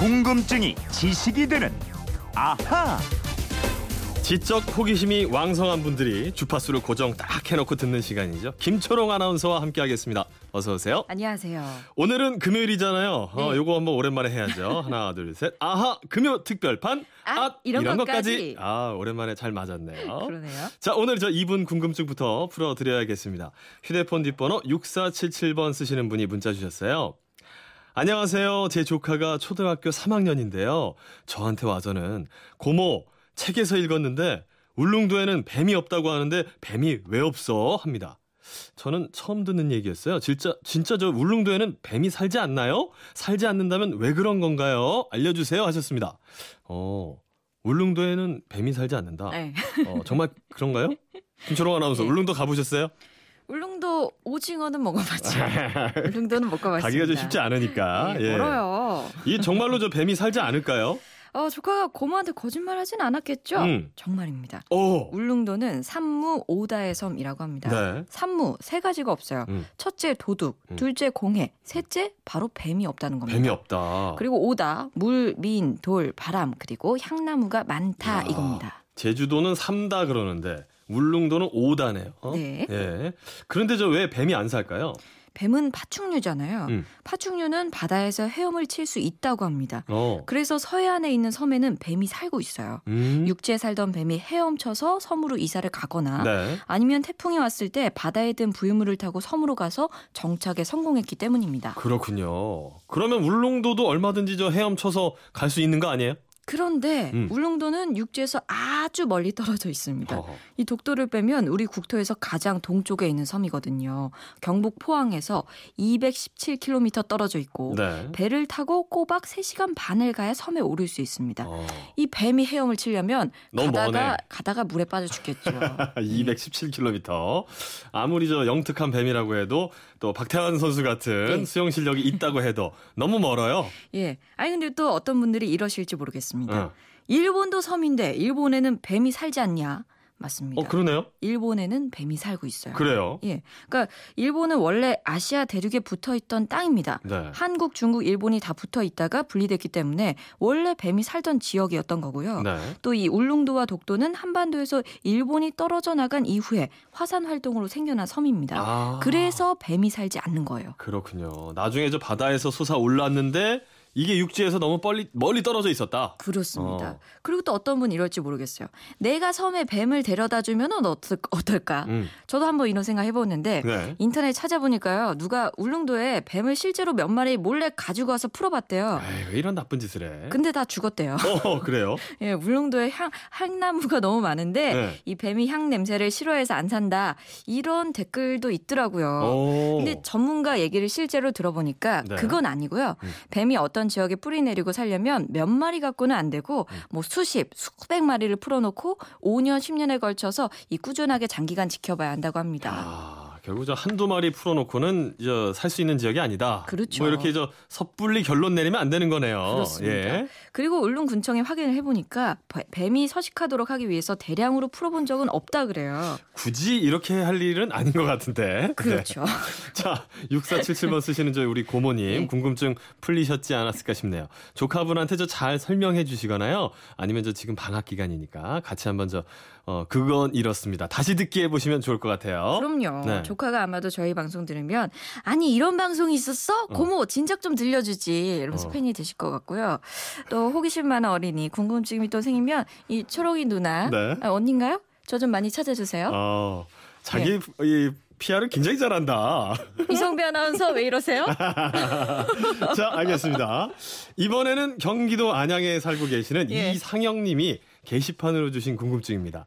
궁금증이 지식이 되는 아하. 지적 호기심이 왕성한 분들이 주파수를 고정 딱 해놓고 듣는 시간이죠. 김초롱 아나운서와 함께하겠습니다. 어서 오세요. 안녕하세요. 오늘은 금요일이잖아요. 어, 네. 요거 한번 오랜만에 해야죠. 하나, 둘, 셋. 아하, 금요 특별판. 아, 이런 것까지. 아, 오랜만에 잘 맞았네요. 그러네요. 자, 오늘 저 이분 궁금증부터 풀어드려야겠습니다. 휴대폰 뒷번호 6477번 쓰시는 분이 문자 주셨어요. 안녕하세요. 제 조카가 초등학교 3학년인데요. 저한테 와서는 고모, 책에서 읽었는데 울릉도에는 뱀이 없다고 하는데 뱀이 왜 없어? 합니다. 저는 처음 듣는 얘기였어요. 진짜 진짜 저 울릉도에는 뱀이 살지 않나요? 살지 않는다면 왜 그런 건가요? 알려주세요 하셨습니다. 어 울릉도에는 뱀이 살지 않는다. 네. 어, 정말 그런가요? 김초롱 아나운서 네. 울릉도 가보셨어요? 울릉도 오징어는 먹어봤죠. 울릉도는 못 가봤습니다. 가기가 좀 쉽지 않으니까. 네, 멀어요. 이 정말로 저 뱀이 살지 않을까요? 어, 조카가 고모한테 거짓말 하진 않았겠죠? 음. 정말입니다. 오. 울릉도는 산무 오다의 섬이라고 합니다. 네. 산무 세 가지가 없어요. 음. 첫째 도둑, 음. 둘째 공해, 셋째 바로 뱀이 없다는 겁니다. 뱀이 없다. 그리고 오다, 물, 민, 돌, 바람, 그리고 향나무가 많다 야. 이겁니다. 제주도는 삼다 그러는데 울릉도는 오다네요. 어? 네. 예. 그런데 저 왜 뱀이 안 살까요? 뱀은 파충류잖아요. 음. 파충류는 바다에서 헤엄을 칠 수 있다고 합니다. 어. 그래서 서해안에 있는 섬에는 뱀이 살고 있어요. 음. 육지에 살던 뱀이 헤엄쳐서 섬으로 이사를 가거나 네. 아니면 태풍이 왔을 때 바다에 든 부유물을 타고 섬으로 가서 정착에 성공했기 때문입니다. 그렇군요. 그러면 울릉도도 얼마든지 저 헤엄쳐서 갈 수 있는 거 아니에요? 그런데 음. 울릉도는 육지에서 아주 멀리 떨어져 있습니다. 어허. 이 독도를 빼면 우리 국토에서 가장 동쪽에 있는 섬이거든요. 경북 포항에서 217km 떨어져 있고 네. 배를 타고 꼬박 3시간 반을 가야 섬에 오를 수 있습니다. 어. 이 뱀이 헤엄을 치려면 가다가 머네. 가다가 물에 빠져 죽겠죠. 217km. 아무리 저 영특한 뱀이라고 해도 또 박태환 선수 같은 네. 수영 실력이 있다고 해도 너무 멀어요. 예. 아니 근데 또 어떤 분들이 이러실지 모르겠습니다. 어, 일본도 섬인데 일본에는 뱀이 살지 않냐? 맞습니다. 어 그러네요. 일본에는 뱀이 살고 있어요. 그래요. 예. 그러니까 일본은 원래 아시아 대륙에 붙어 있던 땅입니다. 네. 한국, 중국, 일본이 다 붙어 있다가 분리됐기 때문에 원래 뱀이 살던 지역이었던 거고요. 네. 또이 울릉도와 독도는 한반도에서 일본이 떨어져 나간 이후에 화산 활동으로 생겨난 섬입니다. 아. 그래서 뱀이 살지 않는 거예요. 그렇군요. 나중에 저 바다에서 솟아 올랐는데 이게 육지에서 너무 멀리 멀리 떨어져 있었다. 그렇습니다. 어. 그리고 또 어떤 분 이럴지 모르겠어요. 내가 섬에 뱀을 데려다 주면 어떨, 어떨까? 음. 저도 한번 이런 생각 해보는데 네. 인터넷 찾아보니까요. 누가 울릉도에 뱀을 실제로 몇 마리 몰래 가지고 와서 풀어봤대요. 에이, 왜 이런 나쁜 짓을 해? 근데 다 죽었대요. 어 그래요? 예, 울릉도에 향, 향나무가 너무 많은데 네. 이 뱀이 향 냄새를 싫어해서 안 산다. 이런 댓글도 있더라고요. 오. 근데 전문가 얘기를 실제로 들어보니까 네. 그건 아니고요. 음. 뱀이 어떤 지역에 뿌리 내리고 살려면 몇 마리 갖고는 안 되고 음. 뭐 수십, 수백 마리를 풀어놓고 5년, 10년에 걸쳐서 이 꾸준하게 장기간 지켜봐야 한다고 합니다. 아, 결국 저 한두 마리 풀어놓고는 살 수 있는 지역이 아니다. 그렇죠. 뭐 이렇게 저 섣불리 결론 내리면 안 되는 거네요. 그렇습니다. 예. 그리고 울릉 군청에 확인을 해보니까 뱀- 뱀이 서식하도록 하기 위해서 대량으로 풀어본 적은 없다 그래요. 굳이 이렇게 할 일은 아닌 것 같은데. 네. 그렇죠. 자, 6477번 쓰시는 저희 우리 고모님 네. 궁금증 풀리셨지 않았을까 싶네요. 조카분한테 저 잘 설명해 주시거나요. 아니면 저 지금 방학 기간이니까 같이 한번 저 어, 그건 이렇습니다. 다시 듣기 해보시면 좋을 것 같아요. 그럼요. 네. 조카가 아마도 저희 방송 들으면 아니 이런 방송이 있었어? 고모 진작 좀 들려주지. 이러면서 어. 팬이 되실 것 같고요. 또 호기심 많은 어린이 궁금증이 또 생기면 이 초록이 누나 네. 아, 언닌가요? 저 좀 많이 찾아주세요. 어, 자기 네. 이 PR을 굉장히 잘한다. 이성배 아나운서 왜 이러세요? 자, 알겠습니다. 이번에는 경기도 안양에 살고 계시는 예. 이상영 님이 게시판으로 주신 궁금증입니다.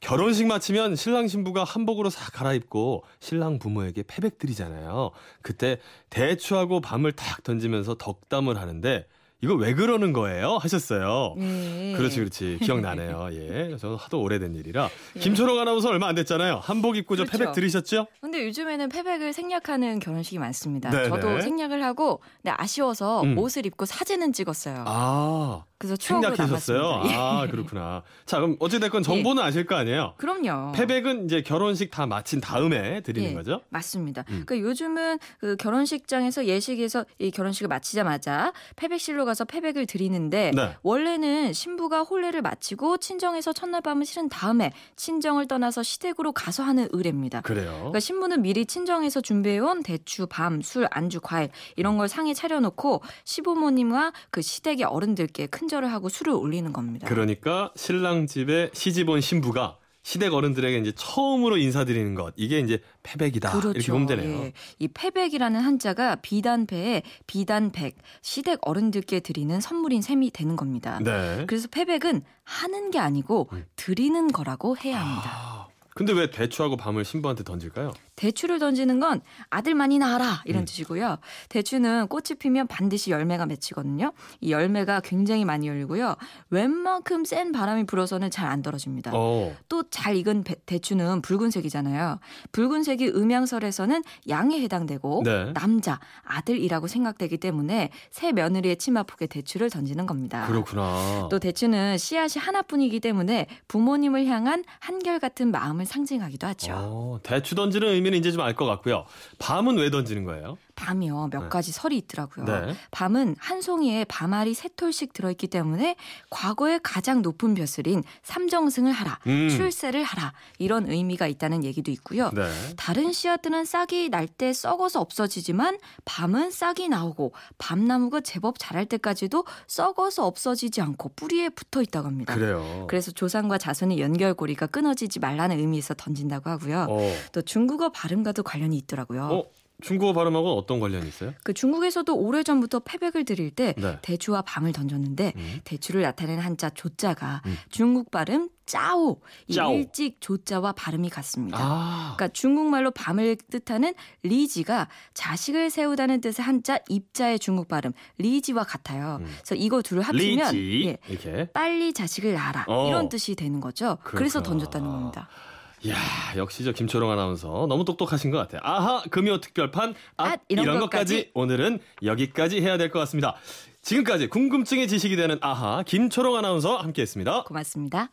결혼식 마치면 신랑 신부가 한복으로 싹 갈아입고 신랑 부모에게 패백 드리잖아요. 그때 대추하고 밤을 탁 던지면서 덕담을 하는데 이거 왜 그러는 거예요? 하셨어요. 예. 그렇지, 그렇지. 기억나네요. 예. 저는 하도 오래된 일이라. 김초롱 아나운서 얼마 안 됐잖아요. 한복 입고 저 그렇죠. 패백 들이셨죠? 근데 요즘에는 패백을 생략하는 결혼식이 많습니다. 네네. 저도 생략을 하고 근데 아쉬워서 음. 옷을 입고 사진은 찍었어요. 아. 그래서 생략하셨어요. 예. 아 그렇구나. 자 그럼 어찌됐건 정보는 아실 거 아니에요. 그럼요. 패백은 이제 결혼식 다 마친 다음에 드리는 예, 거죠? 맞습니다. 음. 그 요즘은 그 결혼식장에서 예식에서 이 결혼식을 마치자마자 패백실로 가서 패백을 드리는데 네. 원래는 신부가 혼례를 마치고 친정에서 첫날 밤을 치른 다음에 친정을 떠나서 시댁으로 가서 하는 의례입니다. 그래요. 그러니까 신부는 미리 친정에서 준비해온 대추, 밤, 술, 안주, 과일 이런 걸 상에 차려놓고 시부모님과 그 시댁의 어른들께 큰 절을 하고 술을 올리는 겁니다. 그러니까 신랑 집에 시집 온 신부가 시댁 어른들에게 이제 처음으로 인사드리는 것 이게 이제 패백이다 이렇게 보면 되네요. 예. 이 패백이라는 한자가 비단패에 비단백 시댁 어른들께 드리는 선물인 셈이 되는 겁니다. 네. 그래서 패백은 하는 게 아니고 음. 드리는 거라고 해야 합니다. 아, 근데 왜 대추하고 밤을 신부한테 던질까요? 대추를 던지는 건 아들 많이 낳아라 이런 음. 뜻이고요. 대추는 꽃이 피면 반드시 열매가 맺히거든요. 이 열매가 굉장히 많이 열리고요. 웬만큼 센 바람이 불어서는 잘 안 떨어집니다. 어. 또잘 익은 배- 대추는 붉은색이잖아요. 붉은색이 음양설에서는 양에 해당되고 네. 남자, 아들이라고 생각되기 때문에 새 며느리의 치마폭에 대추를 던지는 겁니다. 그렇구나. 또 대추는 씨앗이 하나뿐이기 때문에 부모님을 향한 한결같은 마음을 상징하기도 하죠. 어, 대추 던지는 의미 는 이제 좀 알 것 같고요. 밤은 왜 던지는 거예요? 밤이요. 몇 네. 가지 설이 있더라고요. 네. 밤은 한 송이에 밤알이 세 톨씩 들어있기 때문에 과거의 가장 높은 벼슬인 삼정승을 하라, 음. 출세를 하라 이런 의미가 있다는 얘기도 있고요. 네. 다른 씨앗들은 싹이 날 때 썩어서 없어지지만 밤은 싹이 나오고 밤나무가 제법 자랄 때까지도 썩어서 없어지지 않고 뿌리에 붙어 있다고 합니다. 그래요. 그래서 조상과 자손의 연결고리가 끊어지지 말라는 의미에서 던진다고 하고요. 어. 또 중국어 발음과도 관련이 있더라고요. 어, 중국어 발음하고 어떤 관련이 있어요? 그 중국에서도 오래전부터 패백을 드릴 때 네. 대추와 밤을 던졌는데 음. 대추를 나타내는 한자 조자가 음. 중국 발음 짜오, 이 짜오. 일찍 조자와 발음이 같습니다. 아. 그러니까 중국말로 밤을 뜻하는 리지가 자식을 세우다는 뜻의 한자 입자의 중국 발음 리지와 같아요. 음. 그래서 이거 둘을 합치면 예. 빨리 자식을 낳아라 어. 이런 뜻이 되는 거죠. 그래서 그렇구나. 던졌다는 겁니다. 이야, 역시 저 김초롱 아나운서 너무 똑똑하신 것 같아요. 아하, 금요 특별판 아, 앗, 이런 이런, 것까지. 것까지 오늘은 여기까지 해야 될 것 같습니다. 지금까지 궁금증이 지식이 되는 아하 김초롱 아나운서와 함께했습니다. 고맙습니다.